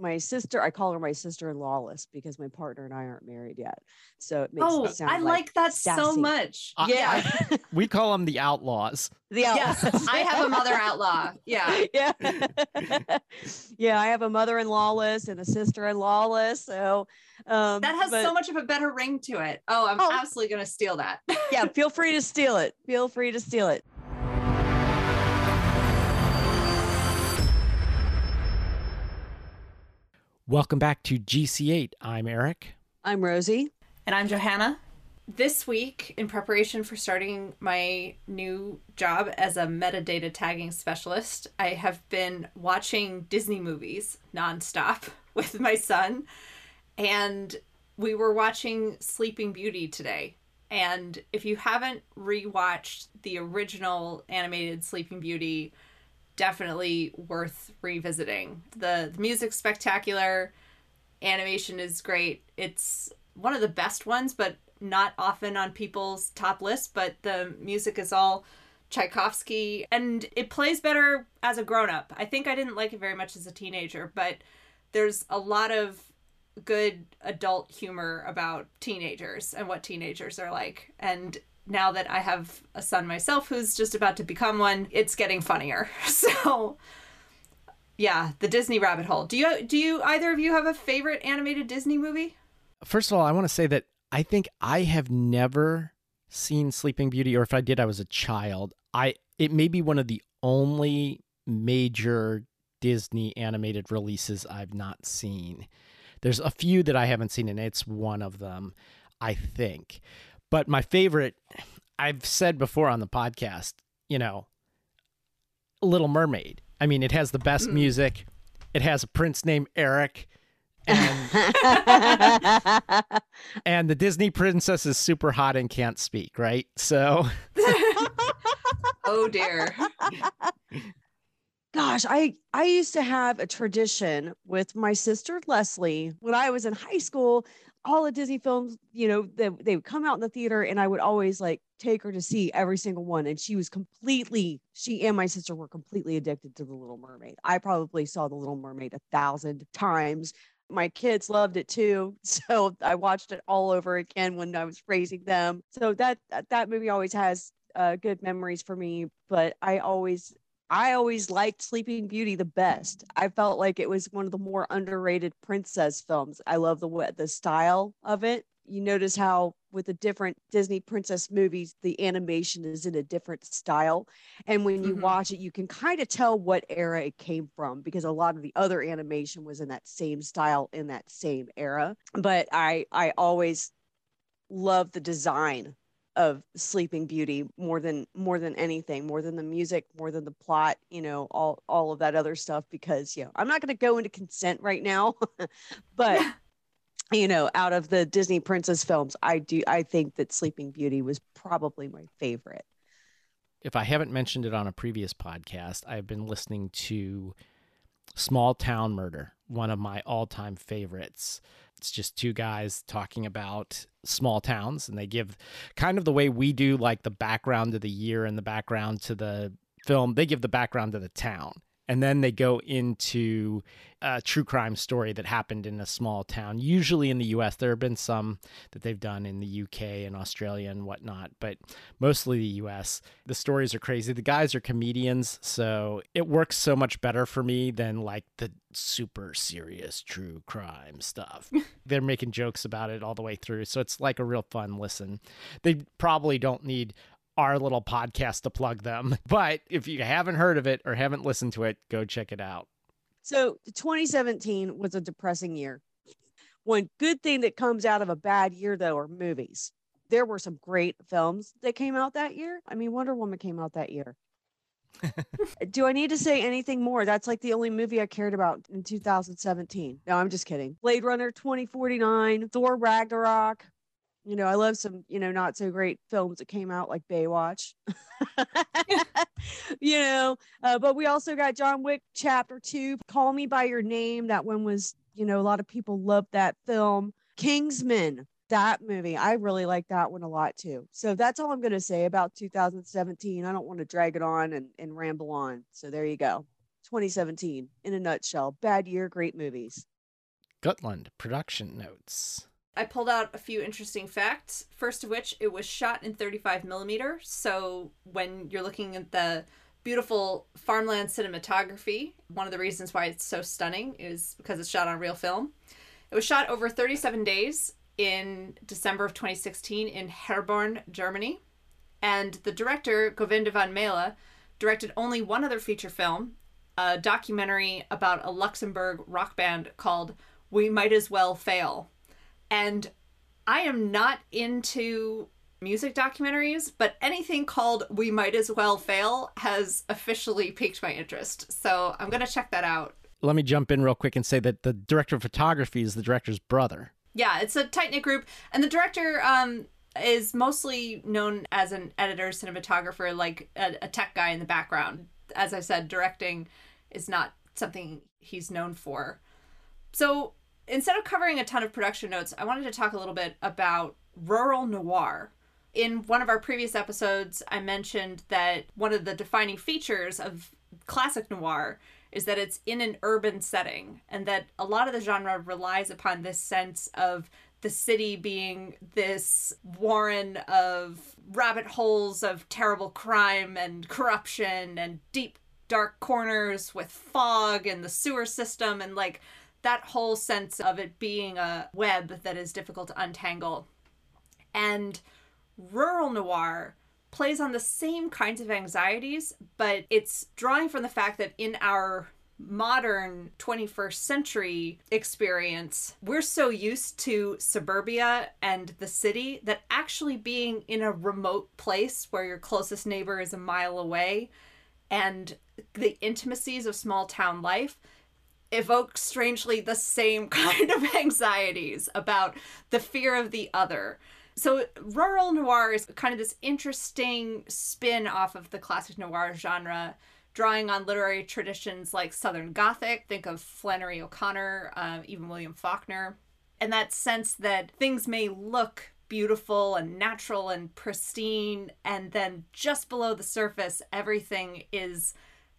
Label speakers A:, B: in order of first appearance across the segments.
A: my sister, I call her my sister in lawless because my partner and I aren't married yet. So it makes
B: Oh,
A: it sound
B: I like that so much.
C: I-
A: Yeah.
C: We call them the outlaws.
A: the
B: Yes,
A: outlaws.
B: I have a mother outlaw. Yeah.
A: yeah. yeah, I have a mother in lawless and a sister in lawless. So um
B: That has
A: but
B: so much of a better ring to it. Oh, I'm
A: Oh.
B: absolutely going to steal that.
A: yeah, feel free to steal it. Feel free to steal it.
C: Welcome back to GC8. I'm Eric.
A: I'm Rosie.
B: And I'm Johanna. This week, in preparation for starting my new job as a metadata tagging specialist, I have been watching Disney movies nonstop with my son. And we were watching Sleeping Beauty today. And if you haven't rewatched the original animated Sleeping Beauty, definitely worth revisiting. The, the music's spectacular, animation is great. It's one of the best ones, but not often on people's top list. But the music is all Tchaikovsky, and it plays better as a grown up. I think I didn't like it very much as a teenager, but there's a lot of good adult humor about teenagers and what teenagers are like. And now that I have a son myself who's just about to become one, it's getting funnier. So yeah, the Disney rabbit hole. Do you do you either of you have a favorite animated Disney movie?
C: First of all, I want to say that I think I have never seen Sleeping Beauty, or if I did, I was a child. I it may be one of the only major Disney animated releases I've not seen. There's a few that I haven't seen, and it's one of them, I think. But my favorite, I've said before on the podcast, you know, Little Mermaid. I mean, it has the best mm. music. It has a prince named Eric, and and the Disney princess is super hot and can't speak, right? So
B: Oh dear.
A: Gosh, I I used to have a tradition with my sister Leslie when I was in high school. All the Disney films, you know, they, they would come out in the theater, and I would always like take her to see every single one. And she was completely, she and my sister were completely addicted to The Little Mermaid. I probably saw The Little Mermaid a thousand times. My kids loved it too, so I watched it all over again when I was raising them. So that that, movie always has uh, good memories for me. But I always I always liked Sleeping Beauty the best. I felt like it was one of the more underrated princess films. I love the wa- the style of it. You notice how with the different Disney princess movies, the animation is in a different style, and when you
B: Mhm.
A: watch it, you can kind of tell what era it came from because a lot of the other animation was in that same style in that same era. But I I always love the design of Sleeping Beauty more than more than anything, more than the music, more than the plot, you know, all all of that other stuff. Because you know, I'm not going to go into consent right now, but you know, out of the Disney princess films, I do I think that Sleeping Beauty was probably my favorite.
C: if I haven't mentioned it on a previous podcast, I've been listening to Small Town Murder, one of my all time favorites. It's just two guys talking about small towns, and they give kind of the way we do, like the background of the year and the background to the film. They give the background to the town. And then they go into a true crime story that happened in a small town, usually in the US. There have been some that they've done in the UK and Australia and whatnot, but mostly the US. The stories are crazy. The guys are comedians, so it works so much better for me than like the super serious true crime stuff. They're making jokes about it all the way through, so it's like a real fun listen. They probably don't need our little podcast to plug them, but if you haven't heard of it or haven't listened to it, go check it out.
A: So 2017 was a depressing year. One good thing that comes out of a bad year, though, are movies. There were some great films that came out that year. I mean, Wonder Woman came out that year. Do I need to say anything more? That's like the only movie I cared about in 2017. No, I'm just kidding. Blade Runner 2049, Thor Ragnarok. You know, I love some, you know, not so great films that came out like Baywatch. you know, uh, but we also got John Wick Chapter Two, Call Me by Your Name. That one was, you know, a lot of people loved that film. Kingsman, that movie, I really like that one a lot too. So that's all I'm going to say about 2017. I don't want to drag it on and, and ramble on. So there you go. 2017 in a nutshell. Bad year, great movies.
C: Gutland production notes.
B: I pulled out a few interesting facts. First of which, it was shot in 35 millimeter. So when you're looking at the beautiful farmland cinematography, one of the reasons why it's so stunning is because it's shot on real film. It was shot over 37 days in December of 2016 in Herborn, Germany. And the director, Govinda Van Maele, directed only one other feature film, a documentary about a Luxembourg rock band called We Might As Well Fail. And I am not into music documentaries, but anything called We Might As Well Fail has officially piqued my interest. So I'm going to check that out.
C: Let me jump in real quick and say that the director of photography is the director's brother.
B: Yeah, it's a tight knit group. And the director um, is mostly known as an editor, cinematographer, like a, a tech guy in the background. As I said, directing is not something he's known for. So instead of covering a ton of production notes, I wanted to talk a little bit about rural noir. In one of our previous episodes, I mentioned that one of the defining features of classic noir is that it's in an urban setting and that a lot of the genre relies upon this sense of the city being this warren of rabbit holes of terrible crime and corruption and deep dark corners with fog and the sewer system and like that whole sense of it being a web that is difficult to untangle. And rural noir plays on the same kinds of anxieties, but it's drawing from the fact that in our modern 21st century experience, we're so used to suburbia and the city that actually being in a remote place where your closest neighbor is a mile away and the intimacies of small town life evokes strangely the same kind of anxieties about the fear of the other. So, rural noir is kind of this interesting spin off of the classic noir genre, drawing on literary traditions like Southern Gothic. Think of Flannery O'Connor, um, even William Faulkner. And that sense that things may look beautiful and natural and pristine, and then just below the surface, everything is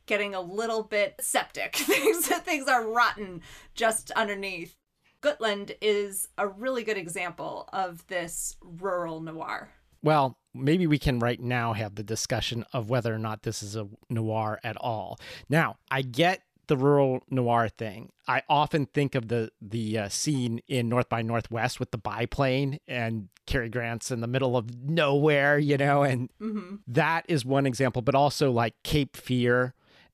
B: getting a little bit septic. things things are rotten just underneath. Gutland is a really good example of this rural noir.
C: Well, maybe we can right now have the discussion of whether or not this is a noir at all. Now, I get the rural noir thing. I often think of the the uh, scene in North by Northwest with the biplane and Cary Grant's in the middle of nowhere, you know, and mm-hmm. that is one example. But also like Cape Fear,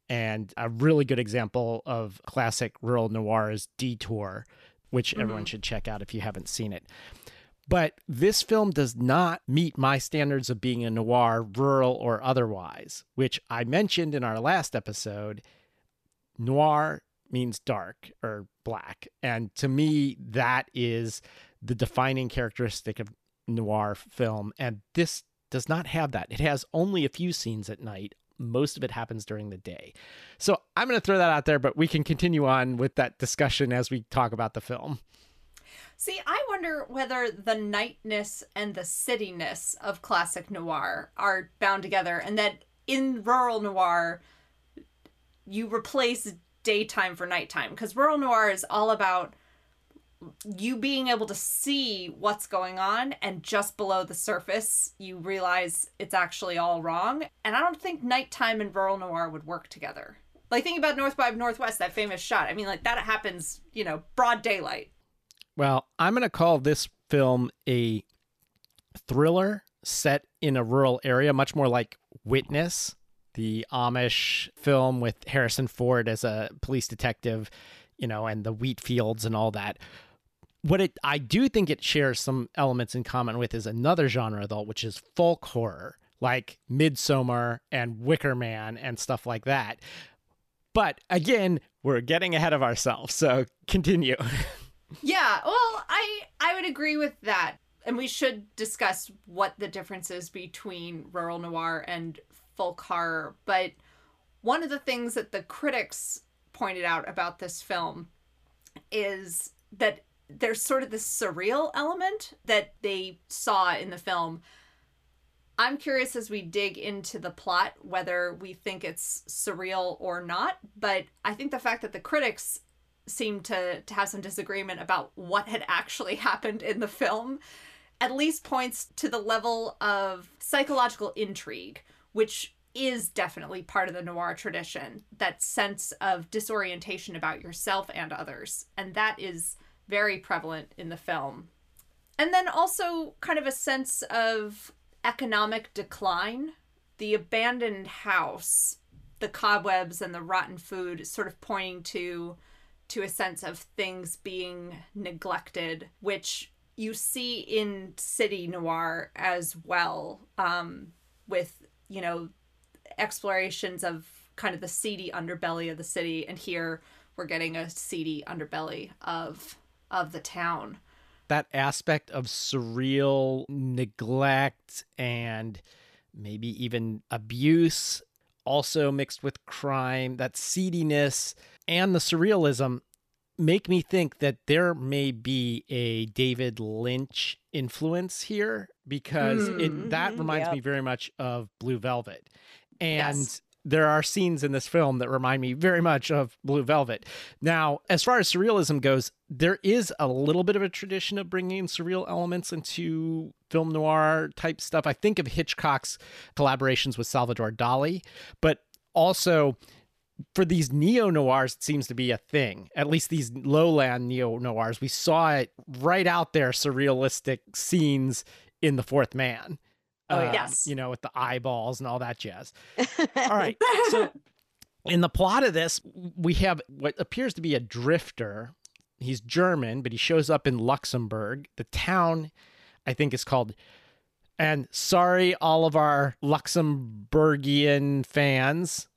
C: and a really good example of classic rural noir is Detour, which mm-hmm. everyone should check out if you haven't seen it. But this film does not meet my standards of being a noir, rural or otherwise, which I mentioned in our last episode. Noir means dark or black. And to me, that is the defining characteristic of noir film. And this does not have that. It has only a few scenes at night, most of it happens during the day. So I'm going to throw that out there, but we can continue on with that discussion as we talk about the film.
B: See, I wonder whether the nightness and the cityness of classic noir are bound together, and that in rural noir, you replace daytime for nighttime. Because rural noir is all about you being able to see what's going on and just below the surface you realize it's actually all wrong. And i don't think nighttime and rural noir would work together. Like think about north by northwest that famous shot. I mean like that happens you know broad daylight.
C: Well i'm going to call this film a thriller set in a rural area much more like witness the amish film with harrison ford as a police detective you know, and the wheat fields and all that what it I do think it shares some elements in common with is another genre though, which is folk horror, like Midsommar and Wicker Man and stuff like that. But again, we're getting ahead of ourselves. So continue.
B: yeah, well, I I would agree with that. And we should discuss what the differences between rural noir and folk horror. But one of the things that the critics pointed out about this film is that there's sort of this surreal element that they saw in the film. I'm curious as we dig into the plot whether we think it's surreal or not, but I think the fact that the critics seem to to have some disagreement about what had actually happened in the film at least points to the level of psychological intrigue which is definitely part of the noir tradition that sense of disorientation about yourself and others and that is very prevalent in the film. And then also kind of a sense of economic decline. The abandoned house the cobwebs and the rotten food sort of pointing to to a sense of things being neglected, which you see in city noir as well, um, with you know explorations of kind of the seedy underbelly of the city, and here we're getting a seedy underbelly of of the town.
C: That aspect of surreal neglect and maybe even abuse also mixed with crime, that seediness and the surrealism make me think that there may be a David Lynch influence here because mm, it that mm-hmm, reminds yep. me very much of Blue Velvet. And yes. there are scenes in this film that remind me very much of Blue Velvet. Now, as far as surrealism goes, there is a little bit of a tradition of bringing surreal elements into film noir type stuff. I think of Hitchcock's collaborations with Salvador Dali, but also for these neo noirs, it seems to be a thing. At least these lowland neo noirs, we saw it right out there, surrealistic scenes in The Fourth Man.
B: Oh uh, yes,
C: you know, with the eyeballs and all that jazz. all right, so in the plot of this, we have what appears to be a drifter. He's German, but he shows up in Luxembourg. The town, I think, is called and sorry, all of our Luxembourgian fans.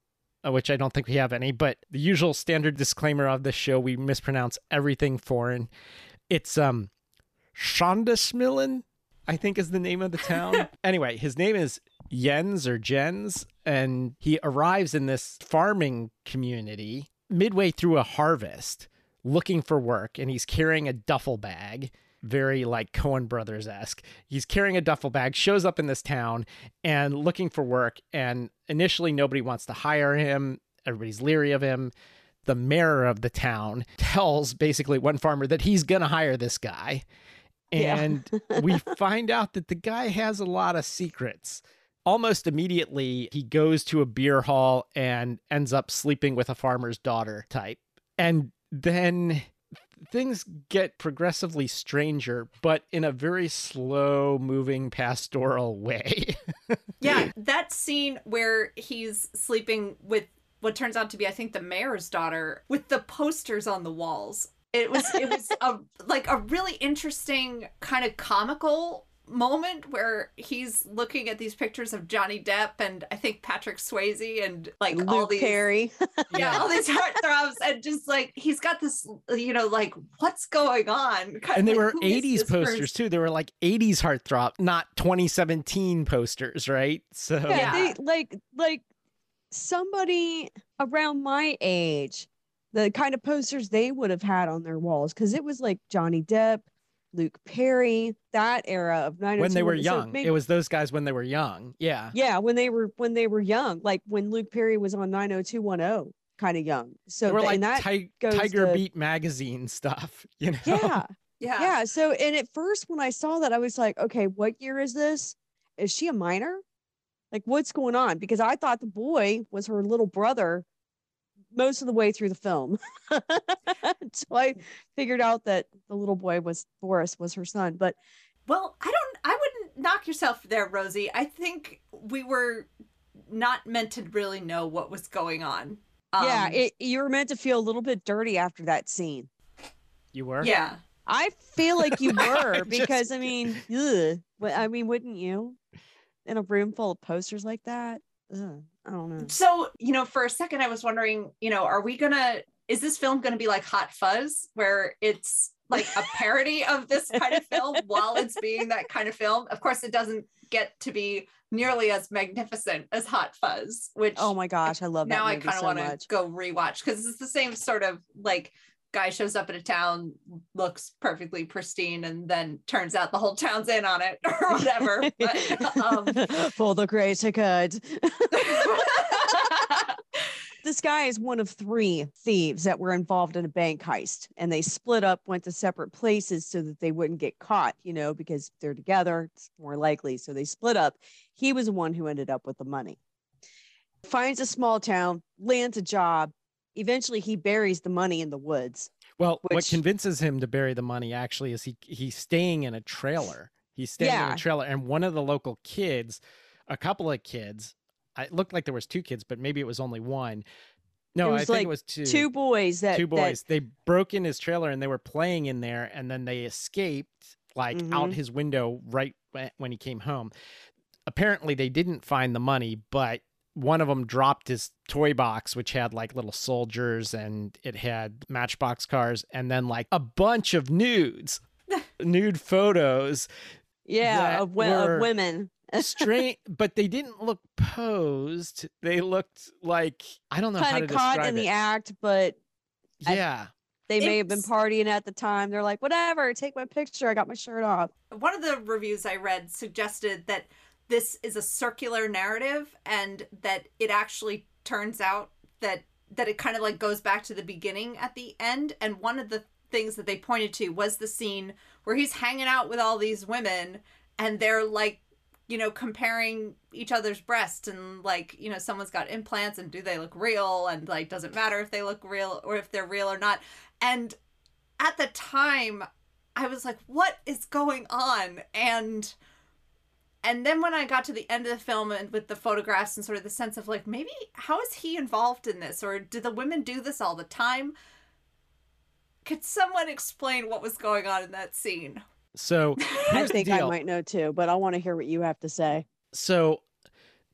C: Uh, which I don't think we have any, but the usual standard disclaimer of this show, we mispronounce everything foreign. It's um Schondesmillen, I think is the name of the town. anyway, his name is Jens or Jens, and he arrives in this farming community midway through a harvest looking for work, and he's carrying a duffel bag very like Coen Brothers esque. He's carrying a duffel bag, shows up in this town and looking for work. And initially, nobody wants to hire him. Everybody's leery of him. The mayor of the town tells basically one farmer that he's going to hire this guy. And yeah. we find out that the guy has a lot of secrets. Almost immediately, he goes to a beer hall and ends up sleeping with a farmer's daughter type. And then things get progressively stranger, but in a very slow moving pastoral way.
B: yeah, that scene where he's sleeping with what turns out to be, I think, the mayor's daughter with the posters on the walls. It was it was a like a really interesting kind of comical moment where he's looking at these pictures of Johnny Depp and I think Patrick Swayze and like
A: Luke
B: all these
A: Perry.
B: yeah, all these heartthrobs and just like he's got this you know like what's going on?
C: Kind and they like, were 80s posters person? too. They were like 80s heartthrob, not 2017 posters, right? So
A: Yeah, yeah. They, like like somebody around my age the kind of posters they would have had on their walls because it was like Johnny Depp, Luke Perry, that era of 90210.
C: When they were young. maybe, it was those guys when they were young. Yeah.
A: Yeah, when they were when they were young, like when Luke Perry was on 90210, kind of young. So
C: they were like that ti- Tiger to, Beat magazine stuff, you know.
A: Yeah. Yeah. Yeah, so and at first when I saw that I was like, okay, what year is this? Is she a minor? Like what's going on? Because I thought the boy was her little brother most of the way through the film. so I figured out that the little boy was Boris was her son. But
B: well, I don't I wouldn't knock yourself there, Rosie. I think we were not meant to really know what was going on.
A: Um, yeah, it, you were meant to feel a little bit dirty after that scene.
C: You were?
B: Yeah.
A: I feel like you were because I mean, ugh, I mean, wouldn't you? In a room full of posters like that? Ugh. I don't know.
B: So, you know, for a second, I was wondering, you know, are we gonna, is this film gonna be like Hot Fuzz, where it's like a parody of this kind of film while it's being that kind of film? Of course, it doesn't get to be nearly as magnificent as Hot Fuzz, which
A: oh my gosh, I love that.
B: now
A: I
B: kind of
A: so
B: want to go rewatch because it's the same sort of like guy shows up in a town, looks perfectly pristine, and then turns out the whole town's in on it or whatever. But, um,
A: For the greater good. this guy is one of three thieves that were involved in a bank heist and they split up went to separate places so that they wouldn't get caught you know because they're together it's more likely so they split up he was the one who ended up with the money finds a small town lands a job eventually he buries the money in the woods
C: Well, what convinces him to bury the money actually is he he's staying in a trailer. He's staying in a trailer, and one of the local kids, a couple of kids, I- it looked like there was two kids, but maybe it was only one. No, I think
A: like
C: it was two.
A: two boys that
C: two
A: that-
C: boys. They broke in his trailer and they were playing in there, and then they escaped like out
A: Mhm.
C: his window right when he came home. Apparently, they didn't find the money, but one of them dropped his toy box, which had like little soldiers and it had matchbox cars, and then like a bunch of nudes, nude photos.
A: yeah of, wo-
C: were-
A: of women
C: Strange, but they didn't look posed. They looked like I don't know how
A: kind of caught in
C: it.
A: the act but I-
C: yeah.
A: they may have been partying at the time they're like whatever take my picture i got my shirt off
B: one of the reviews I read suggested that this is a circular narrative and that it actually turns out that that it kind of like goes back to the beginning at the end. And one of the things that they pointed to was the scene where he's hanging out with all these women and they're like you know comparing each other's breasts and like you know someone's got implants and do they look real? And like doesn't matter if they look real or if they're real or not? And at the time I was like, what is going on? And and then when I got to the end of the film and with the photographs and sort of the sense of like, maybe how is he involved in this? Or do the women do this all the time? Could someone explain what was going on in that scene?
C: So
A: i
C: here's the
A: think i might know too but i want to hear what you have to say
C: So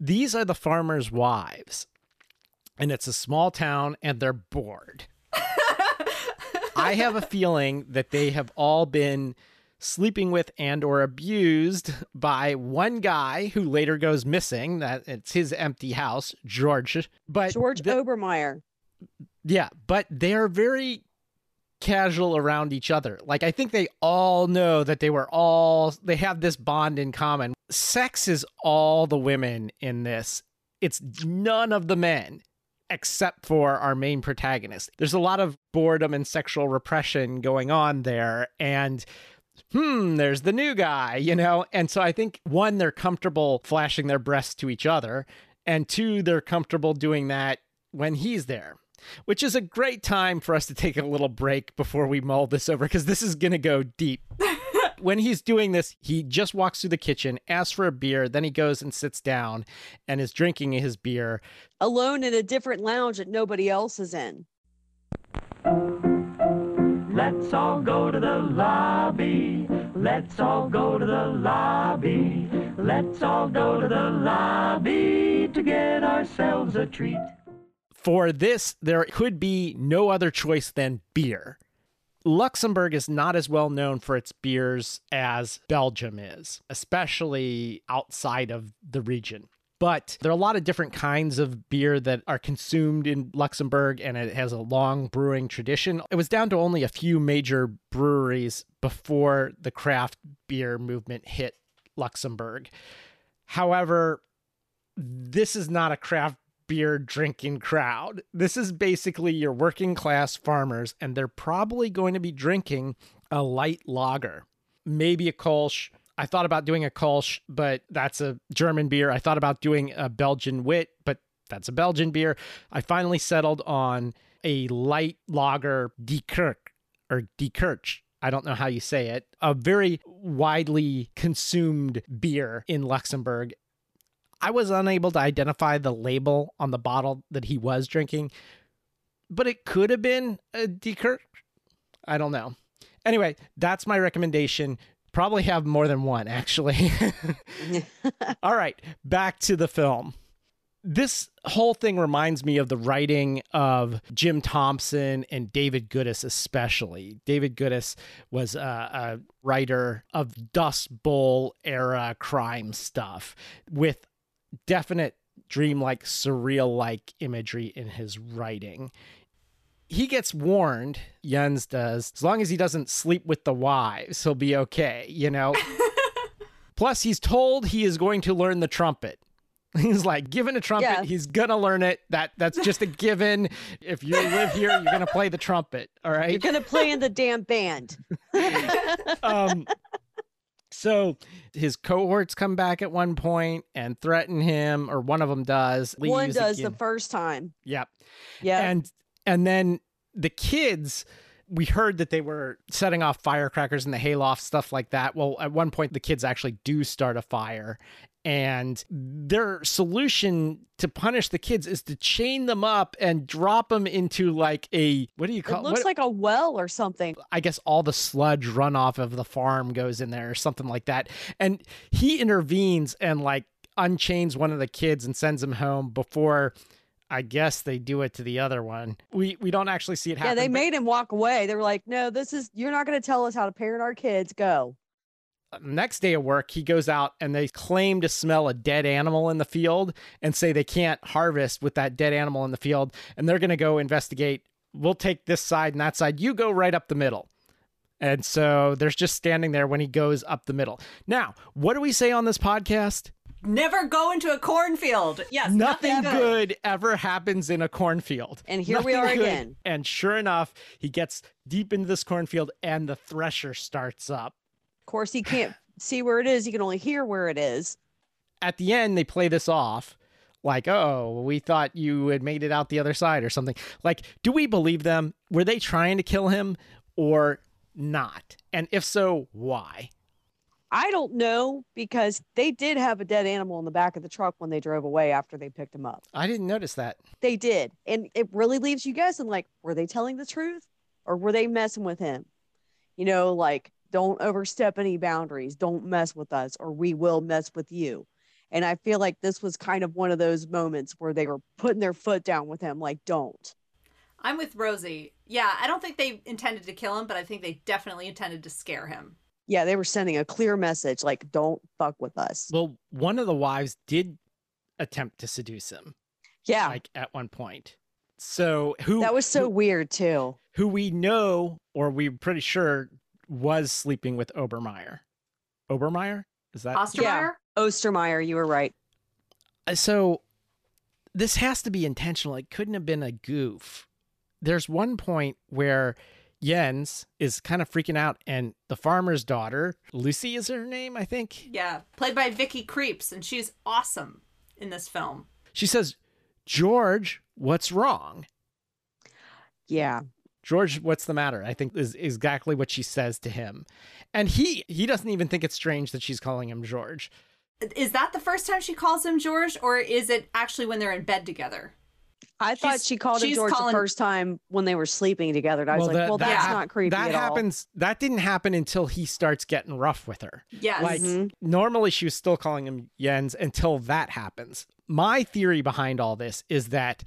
C: these are the farmers' wives, and it's a small town, and they're bored. I have a feeling that they have all been sleeping with and or abused by one guy who later goes missing. That it's his empty house george. But
A: george
C: the-
A: obermeyer.
C: Yeah but they're very casual around each other. Like i think they all know that they were all they have this bond in common. Sex is all the women in this. It's none of the men except for our main protagonist. There's a lot of boredom and sexual repression going on there and hmm there's the new guy you know and so i think one they're comfortable flashing their breasts to each other and two they're comfortable doing that when he's there which is a great time for us to take a little break before we mull this over because this is going to go deep. when he's doing this, he just walks through the kitchen, asks for a beer, then he goes and sits down and is drinking his beer.
A: alone in a different lounge that nobody else is in
D: Let's all go to the lobby. Let's all go to the lobby. Let's all go to the lobby to get ourselves a treat.
C: For this, there could be no other choice than beer. Luxembourg is not as well known for its beers as Belgium is, especially outside of the region. But there are a lot of different kinds of beer that are consumed in Luxembourg, and it has a long brewing tradition. It was down to only a few major breweries before the craft beer movement hit Luxembourg. However, this is not a craft beer drinking crowd. This is basically your working class farmers, and they're probably going to be drinking a light lager, maybe a Kolsch. I thought about doing a Kolsch, but that's a German beer. I thought about doing a Belgian wit, but that's a Belgian beer. I finally settled on a light lager Die Kirk or Diekirch. I don't know how you say it. A very widely consumed beer in Luxembourg. I was unable to identify the label on the bottle that he was drinking, but it could have been a Diekirch. I don't know. Anyway, that's my recommendation. Probably have more than one, actually. All right, back to the film. This whole thing reminds me of the writing of Jim Thompson and David Goodis, especially. David Goodis was a, a writer of Dust Bowl era crime stuff with definite dreamlike, surreal like imagery in his writing. He gets warned, Jens does, as long as he doesn't sleep with the wives, he'll be okay, you know? Plus, he's told he is going to learn the trumpet. He's like, given a trumpet,
A: Yeah.
C: he's gonna learn it. That that's just a given. If you live here, you're gonna play the trumpet. All right.
A: You're gonna play in the damn band.
C: um, so his cohorts come back at one point and threaten him, or one of them does.
A: One does the first time.
C: Yep.
A: Yeah.
C: And and then the kids we heard that they were setting off firecrackers in the hayloft stuff like that. Well, at one point the kids actually do start a fire and their solution to punish the kids is to chain them up and drop them into like a what do you call
A: it looks
C: what-
A: like a well or something.
C: I guess all the sludge runoff of the farm goes in there or something like that. And he intervenes and like unchains one of the kids and sends him home before I guess they do it to the other one. We we don't actually see it happen.
A: yeah, they made him walk away. They were like, "No, this is you're not going to tell us how to parent our kids. Go."
C: Uh, next day of work, he goes out and they claim to smell a dead animal in the field and say they can't harvest with that dead animal in the field and they're going to go investigate. We'll take this side and that side. You go right up the middle. And so there's just standing there when he goes up the middle. Now, what do we say on this podcast?
B: Never go into a cornfield. Yes,
C: Nothing
B: nothing,
C: good ever happens in a cornfield.
A: And here we are
C: good.
A: again.
C: And sure enough, he gets deep into this cornfield and the thresher starts up.
A: Of course, he can't see where it is. He can only hear where it is.
C: At the end, they play this off like, oh, we thought you had made it out the other side or something. Like, do we believe them? Were they trying to kill him or not? And if so, why?
A: I don't know because they did have a dead animal in the back of the truck when they drove away after they picked him up.
C: I didn't notice that.
A: They did. And it really leaves you guessing like, were they telling the truth or were they messing with him? You know, like, don't overstep any boundaries. Don't mess with us or we will mess with you. And I feel like this was kind of one of those moments where they were putting their foot down with him, like, don't.
B: I'm with Rosie. Yeah, I don't think they intended to kill him, but I think they definitely intended to scare him.
A: Yeah, they were sending a clear message like, don't fuck with us.
C: Well, one of the wives did attempt to seduce him,
A: Yeah,
C: like at one point. So who
A: that was so
C: who,
A: weird too.
C: who we know or we're pretty sure was sleeping with Obermeyer. Obermeyer? Is that
B: Ostermeyer?
A: Ostermeyer, you were right.
C: Uh, so this has to be intentional. It couldn't have been a goof. There's one point where Jens is kind of freaking out, and the farmer's daughter, Lucy is her name, I think.
B: Yeah, played by Vicky Krieps, and she's awesome in this film.
C: She says, George, what's wrong?
A: Yeah.
C: George, what's the matter? I think is exactly what she says to him. And he he doesn't even think it's strange that she's calling him George.
B: Is that the first time she calls him George, or is it actually when they're in bed together?
A: I thought
B: She's-
A: she called him George
B: calling-
A: the first time when they were sleeping together. And I was like,
C: that-
A: well,
C: that
A: that's
C: hap-
A: not creepy
C: That
A: at all.
C: happens. That didn't happen until he starts getting rough with her.
B: Yes.
C: Like
A: Mhm.
C: normally she was still calling him Jens until that happens. My theory behind all this is that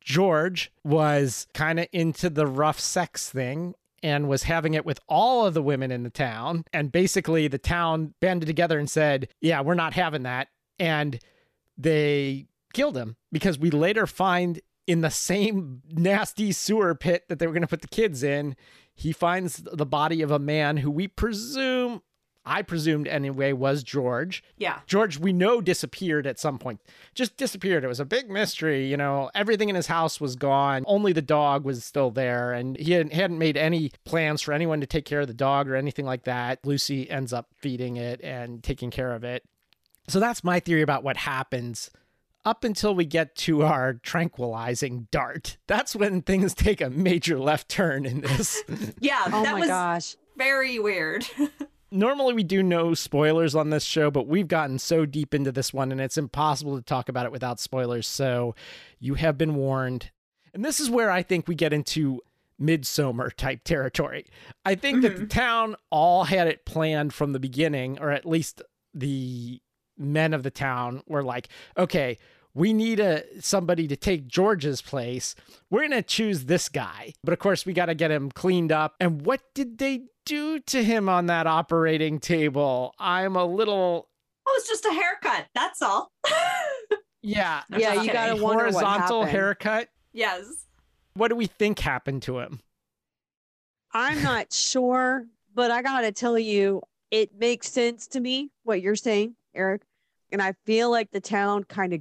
C: George was kind of into the rough sex thing and was having it with all of the women in the town. And basically the town banded together and said, Yeah, we're not having that. And they killed him because we later find in the same nasty sewer pit that they were going to put the kids in, he finds the body of a man who we presume, I presumed anyway, was George.
B: yeah.
C: George, we know, disappeared at some point. Just disappeared. It was a big mystery. You know, everything in his house was gone. Only the dog was still there. And he hadn't, hadn't made any plans for anyone to take care of the dog or anything like that. Lucy ends up feeding it and taking care of it. So that's my theory about what happens up until we get to our tranquilizing dart. That's when things take a major left turn in this.
B: Yeah,
A: Oh
B: that
A: my
B: was
A: gosh.
B: very weird.
C: normally we do no spoilers on this show, but we've gotten so deep into this one and it's impossible to talk about it without spoilers. So you have been warned. And this is where I think we get into Midsommar type territory. I think that the mm-hmm. town all had it planned from the beginning, or at least the men of the town were like, okay, we need a somebody to take George's place. We're gonna choose this guy, but of course we got to get him cleaned up. And what did they do to him on that operating table? I'm a little,
B: Oh, it's just a haircut. That's all.
C: yeah,
A: Yeah, you got to wonder what
C: horizontal haircut.
B: yes.
C: What do we think happened to him?
A: I'm not sure, but I got to tell you, it makes sense to me what you're saying, Eric. And I feel like the town kind of,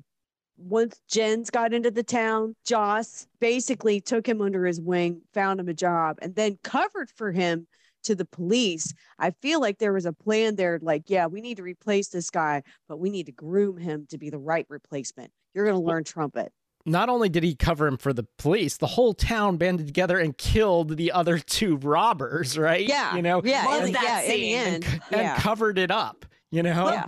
A: once Jens got into the town, Joss basically took him under his wing, found him a job, and then covered for him to the police. I feel like there was a plan there like, yeah, we need to replace this guy, but we need to groom him to be the right replacement. You're going to learn trumpet
C: not only did he cover him for the police, the whole town banded together and killed the other two robbers, right?
A: Yeah.
C: You know,
A: yeah,
B: Love
A: and,
B: that
A: yeah, in the
B: scene.
A: end.
C: and,
A: yeah.
C: covered it up, you know?
A: yeah.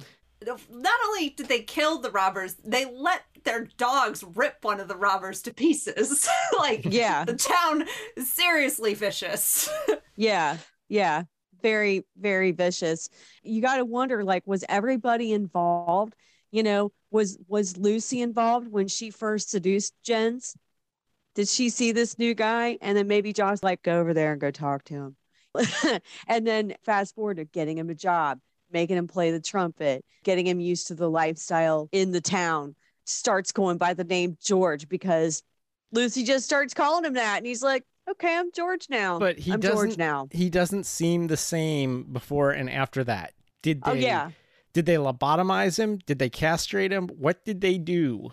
B: Not only did they kill the robbers, they let their dogs rip one of the robbers to pieces. like,
A: Yeah.
B: the town is seriously vicious.
A: Yeah. Yeah. Very, very vicious. You got to wonder like, was everybody involved? You know, was was Lucy involved when she first seduced Jens? Did she see this new guy? And then maybe Josh like go over there and go talk to him. and then fast forward to getting him a job, making him play the trumpet, getting him used to the lifestyle in the town. Starts going by the name George because Lucy just starts calling him that. And he's like, okay, I'm George now.
C: But he
A: I'm
C: doesn't
A: George now.
C: he doesn't seem the same before and after that. Did oh, they
A: Oh, yeah.
C: did they lobotomize him? Did they castrate him? What did they do?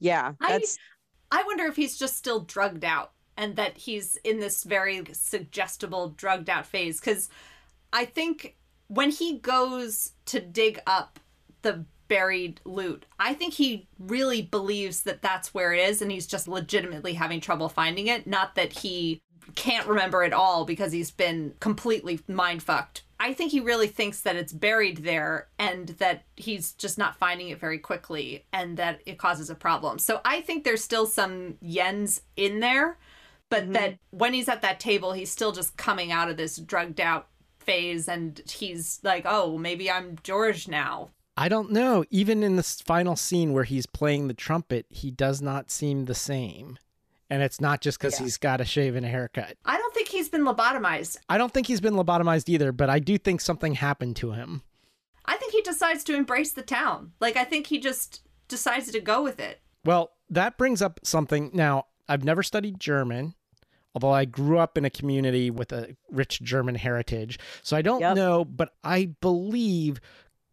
A: Yeah.
B: I- I wonder if he's just still drugged out and that he's in this very suggestible drugged out phase because I think when he goes to dig up the buried loot, I think he really believes that that's where it is and he's just legitimately having trouble finding it, not that he can't remember it all because he's been completely mind fucked. I think he really thinks that it's buried there and that he's just not finding it very quickly and that it causes a problem. So I think there's still some Jens in there, but mm-hmm. that when he's at that table, he's still just coming out of this drugged out phase and he's like, oh, maybe I'm George now.
C: I don't know. Even in this final scene where he's playing the trumpet, he does not seem the same. And it's not just because
A: Yeah.
C: he's got a shave and a haircut.
B: I don't think he's been lobotomized.
C: I don't think he's been lobotomized either, but I do think something happened to him.
B: I think he decides to embrace the town. Like, I think he just decides to go with it.
C: Well, that brings up something. Now, I've never studied German, although I grew up in a community with a rich German heritage. So I don't
A: Yep.
C: know, but I believe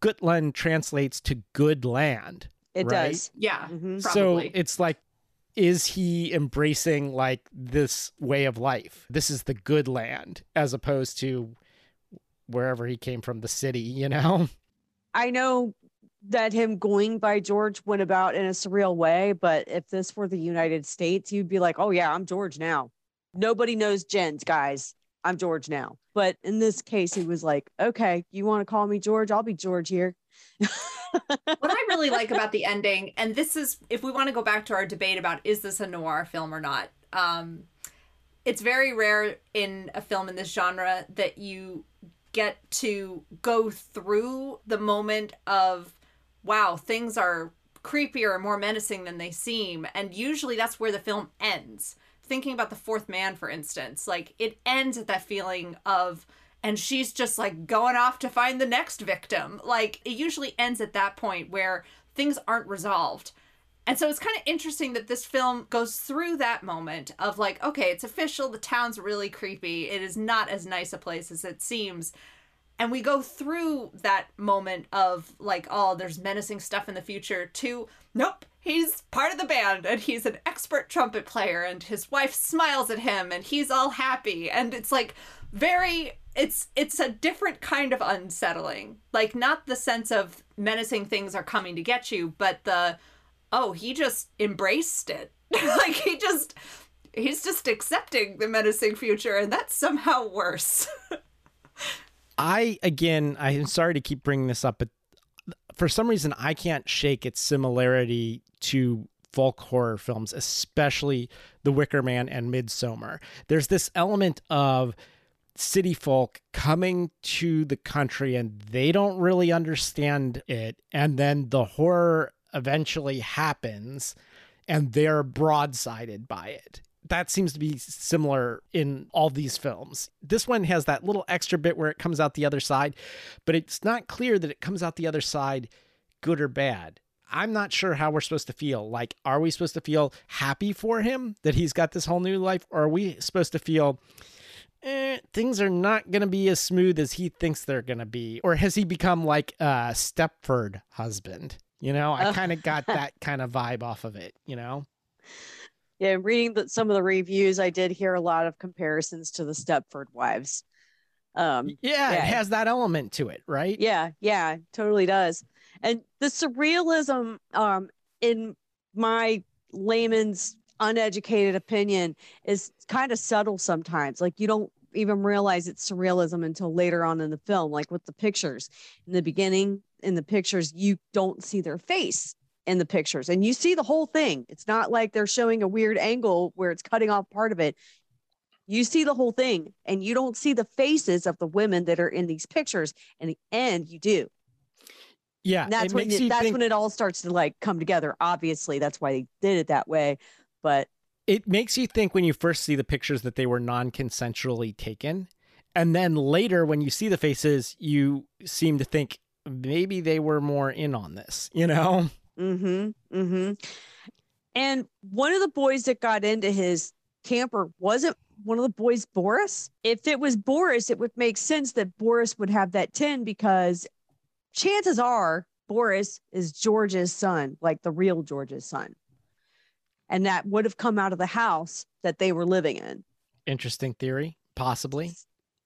C: Gutland translates to good land.
A: it
C: Right?
A: does.
B: Yeah,
A: Mhm.
C: So
B: probably.
C: it's like, is he embracing like this way of life? This is the good land as opposed to wherever he came from, the city, you know?
A: I know that him going by George went about in a surreal way, but if this were the United States, you'd be like, oh, yeah, I'm George now. Nobody knows Jens, guys. I'm George now. But in this case, he was like, okay, you want to call me George? I'll be George here.
B: what I really like about the ending, and this is if we want to go back to our debate about is this a noir film or not, um, it's very rare in a film in this genre that you get to go through the moment of wow, things are creepier and more menacing than they seem. And usually that's where the film ends. Thinking about the fourth man, for instance, like it ends at that feeling of, and she's just like going off to find the next victim. Like it usually ends at that point where things aren't resolved. And so it's kind of interesting that this film goes through that moment of like, okay, it's official, the town's really creepy, it is not as nice a place as it seems. And we go through that moment of like, oh, there's menacing stuff in the future to nope, he's part of the band and he's an expert trumpet player and his wife smiles at him and he's all happy. And it's like very it's it's a different kind of unsettling. Like not the sense of menacing things are coming to get you, but the oh, he just embraced it. like he just he's just accepting the menacing future and that's somehow worse.
C: I again, I'm sorry to keep bringing this up, but for some reason I can't shake its similarity to folk horror films, especially The Wicker Man and Midsommar. There's this element of city folk coming to the country and they don't really understand it and then the horror eventually happens and they're broadsided by it that seems to be similar in all these films. This one has that little extra bit where it comes out the other side, but it's not clear that it comes out the other side good or bad. I'm not sure how we're supposed to feel. Like, are we supposed to feel happy for him that he's got this whole new life? Or are we supposed to feel, eh, things are not going to be as smooth as he thinks they're going to be? Or has he become like a Stepford husband? You know, I kind of got that kind of vibe off of it, you know?
A: Yeah, reading the, some of the reviews, I did hear a lot of comparisons to the Stepford Wives. Um,
C: yeah,
A: yeah.
C: it has that element to it, right?
A: yeah, yeah, totally does. And the surrealism, um, in my layman's uneducated opinion, is kind of subtle sometimes. Like you don't even realize it's surrealism until later on in the film, like with the pictures. In the beginning, in the pictures, you don't see their face in the pictures and you see the whole thing. It's not like they're showing a weird angle where it's cutting off part of it. You see the whole thing and you don't see the faces of the women that are in these pictures. In the end, you do.
C: Yeah.
A: And that's
C: it
A: when
C: makes
A: it, that's
C: think-
A: when it all starts to like come together. Obviously, that's why they did it that way. But
C: it makes you think when you first see the pictures that they were non-consensually taken and then later when you see the faces you seem to think maybe they were more in on this you know
A: mm-hmm. Mm-hmm. And one of the boys that got into his camper wasn't one of the boys Boris. If it was Boris, it would make sense that Boris would have that tin because chances are Boris is George's son, like the real George's son. And that would have come out of the house that they were living in.
C: interesting theory possibly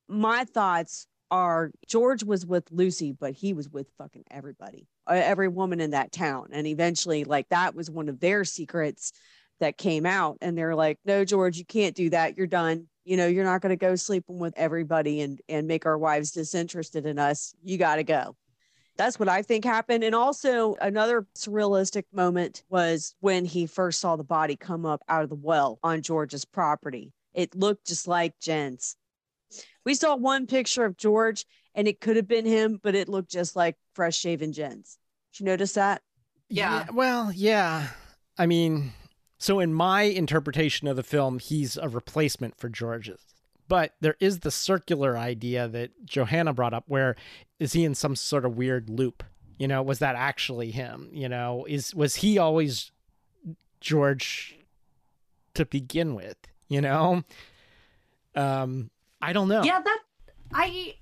A: My thoughts are George was with Lucy, but he was with fucking everybody, uh, every woman in that town. And eventually, like, that was one of their secrets that came out. And they're like, no, George, you can't do that. You're done. You know, you're not going to go sleeping with everybody and, and make our wives disinterested in us. You got to go. That's what I think happened. And also, another surrealistic moment was when he first saw the body come up out of the well on George's property. It looked just like Jens. We saw one picture of George and it could have been him, but it looked just like fresh shaven Jens. Did you notice that?
B: Yeah.
C: well yeah i mean so in my interpretation of the film he's a replacement for george's but there is the circular idea that johanna brought up where is he in some sort of weird loop you know was that actually him you know is was he always george to begin with you know um i don't know
B: Yeah, that I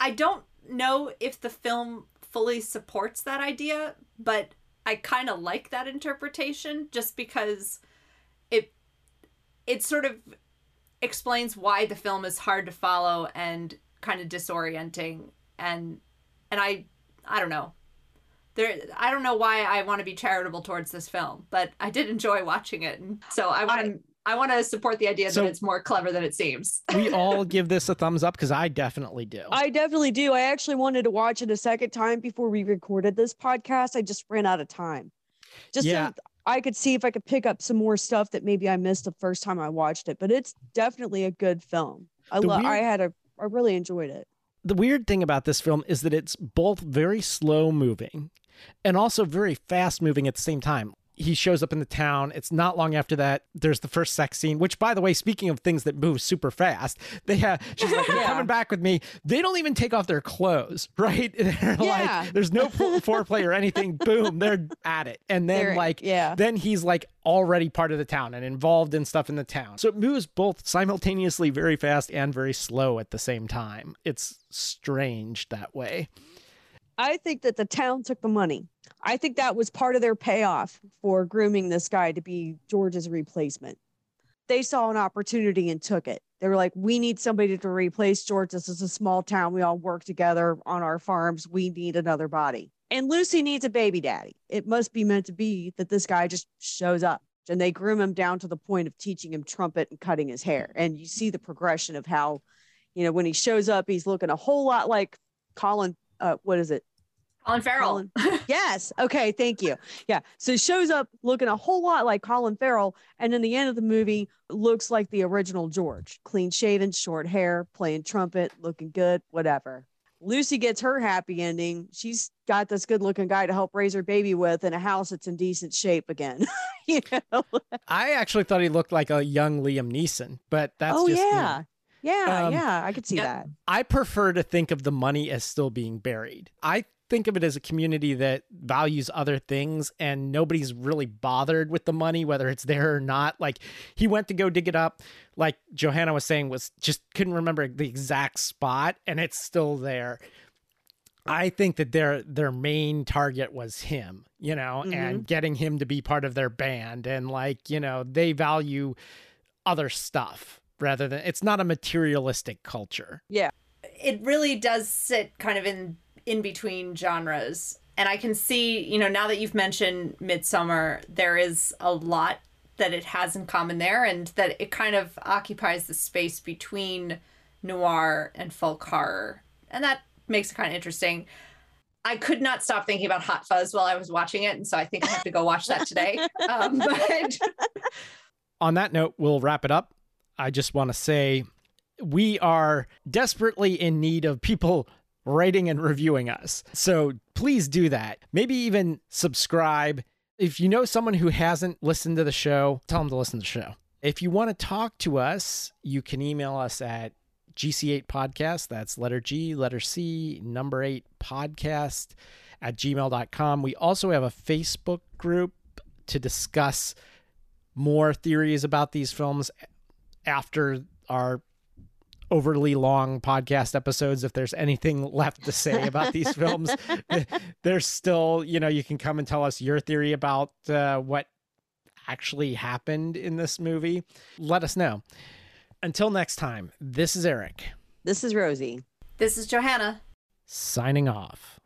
B: I don't know if the film fully supports that idea, but I kind of like that interpretation just because it it sort of explains why the film is hard to follow and kind of disorienting and and I I don't know. There I don't know why I want to be charitable towards this film, but I did enjoy watching it. And so I want to I want to support the idea
C: So-
B: that it's more clever than it seems.
C: we all give this a thumbs up because i definitely do
A: I definitely do. I actually wanted to watch it a second time before we recorded this podcast. I just ran out of time. Just
C: Yeah.
A: so I could see if I could pick up some more stuff that maybe I missed the first time I watched it. But it's definitely a good film. I
C: The
A: love. I had a. I really enjoyed it.
C: the weird thing about this film is that it's both very slow moving and also very fast moving at the same time. He shows up in the town. It's not long after that. There's the first sex scene, which, by the way, speaking of things that move super fast, they have, she's like, You're
A: Yeah.
C: coming back with me. They don't even take off their clothes, right? They're
A: Yeah.
C: like, there's no foreplay or anything. Boom, they're at it. And then,
A: They're-
C: like,
A: yeah.
C: then he's like already part of the town and involved in stuff in the town. So it moves both simultaneously very fast and very slow at the same time. It's strange that way.
A: I think that the town took the money. I think that was part of their payoff for grooming this guy to be George's replacement. They saw an opportunity and took it. They were like, we need somebody to replace George. This is a small town. We all work together on our farms. We need another body. And Lucy needs a baby daddy. It must be meant to be that this guy just shows up and they groom him down to the point of teaching him trumpet and cutting his hair. And you see the progression of how, you know, when he shows up, he's looking a whole lot like Colin. Uh, what is it?
B: Colin Farrell.
A: Colin- Yes. Okay. Thank you. Yeah. So he shows up looking a whole lot like Colin Farrell. And then the end of the movie looks like the original George clean shaven, short hair, playing trumpet, looking good, whatever. Lucy gets her happy ending. She's got this good looking guy to help raise her baby with in a house that's in decent shape again. you know?
C: I actually thought he looked like a young Liam Neeson, but that's
A: oh,
C: just me.
A: Yeah. Yeah.
C: Um,
A: yeah. I could see that.
C: I prefer to think of the money as still being buried. I think of it as a community that values other things and nobody's really bothered with the money whether it's there or not like he went to go dig it up like johanna was saying was just couldn't remember the exact spot and it's still there i think that their their main target was him you know
A: Mhm.
C: and getting him to be part of their band and like you know they value other stuff rather than it's not a materialistic culture. Yeah.
B: it really does sit kind of in in between genres. And i can see you know now that you've mentioned Midsommar there is a lot that it has in common there and that it kind of occupies the space between noir and folk horror. And that makes it kind of interesting. I could not stop thinking about hot fuzz while i was watching it and so i think i have to go watch that today. Um, but
C: on that note, we'll wrap it up. I just want to say we are desperately in need of people writing and reviewing us. So please do that. Maybe even subscribe. If you know someone who hasn't listened to the show, tell them to listen to the show. If you want to talk to us, you can email us at GC8 podcast. That's letter G, letter C, number eight podcast at gmail.com. We also have a Facebook group to discuss more theories about these films after our overly long podcast episodes if there's anything left to say about these films there's still you know you can come and tell us your theory about uh, what actually happened in this movie. Let us know. Until next time this is eric.
A: This is Rosie.
B: this is johanna.
C: Signing off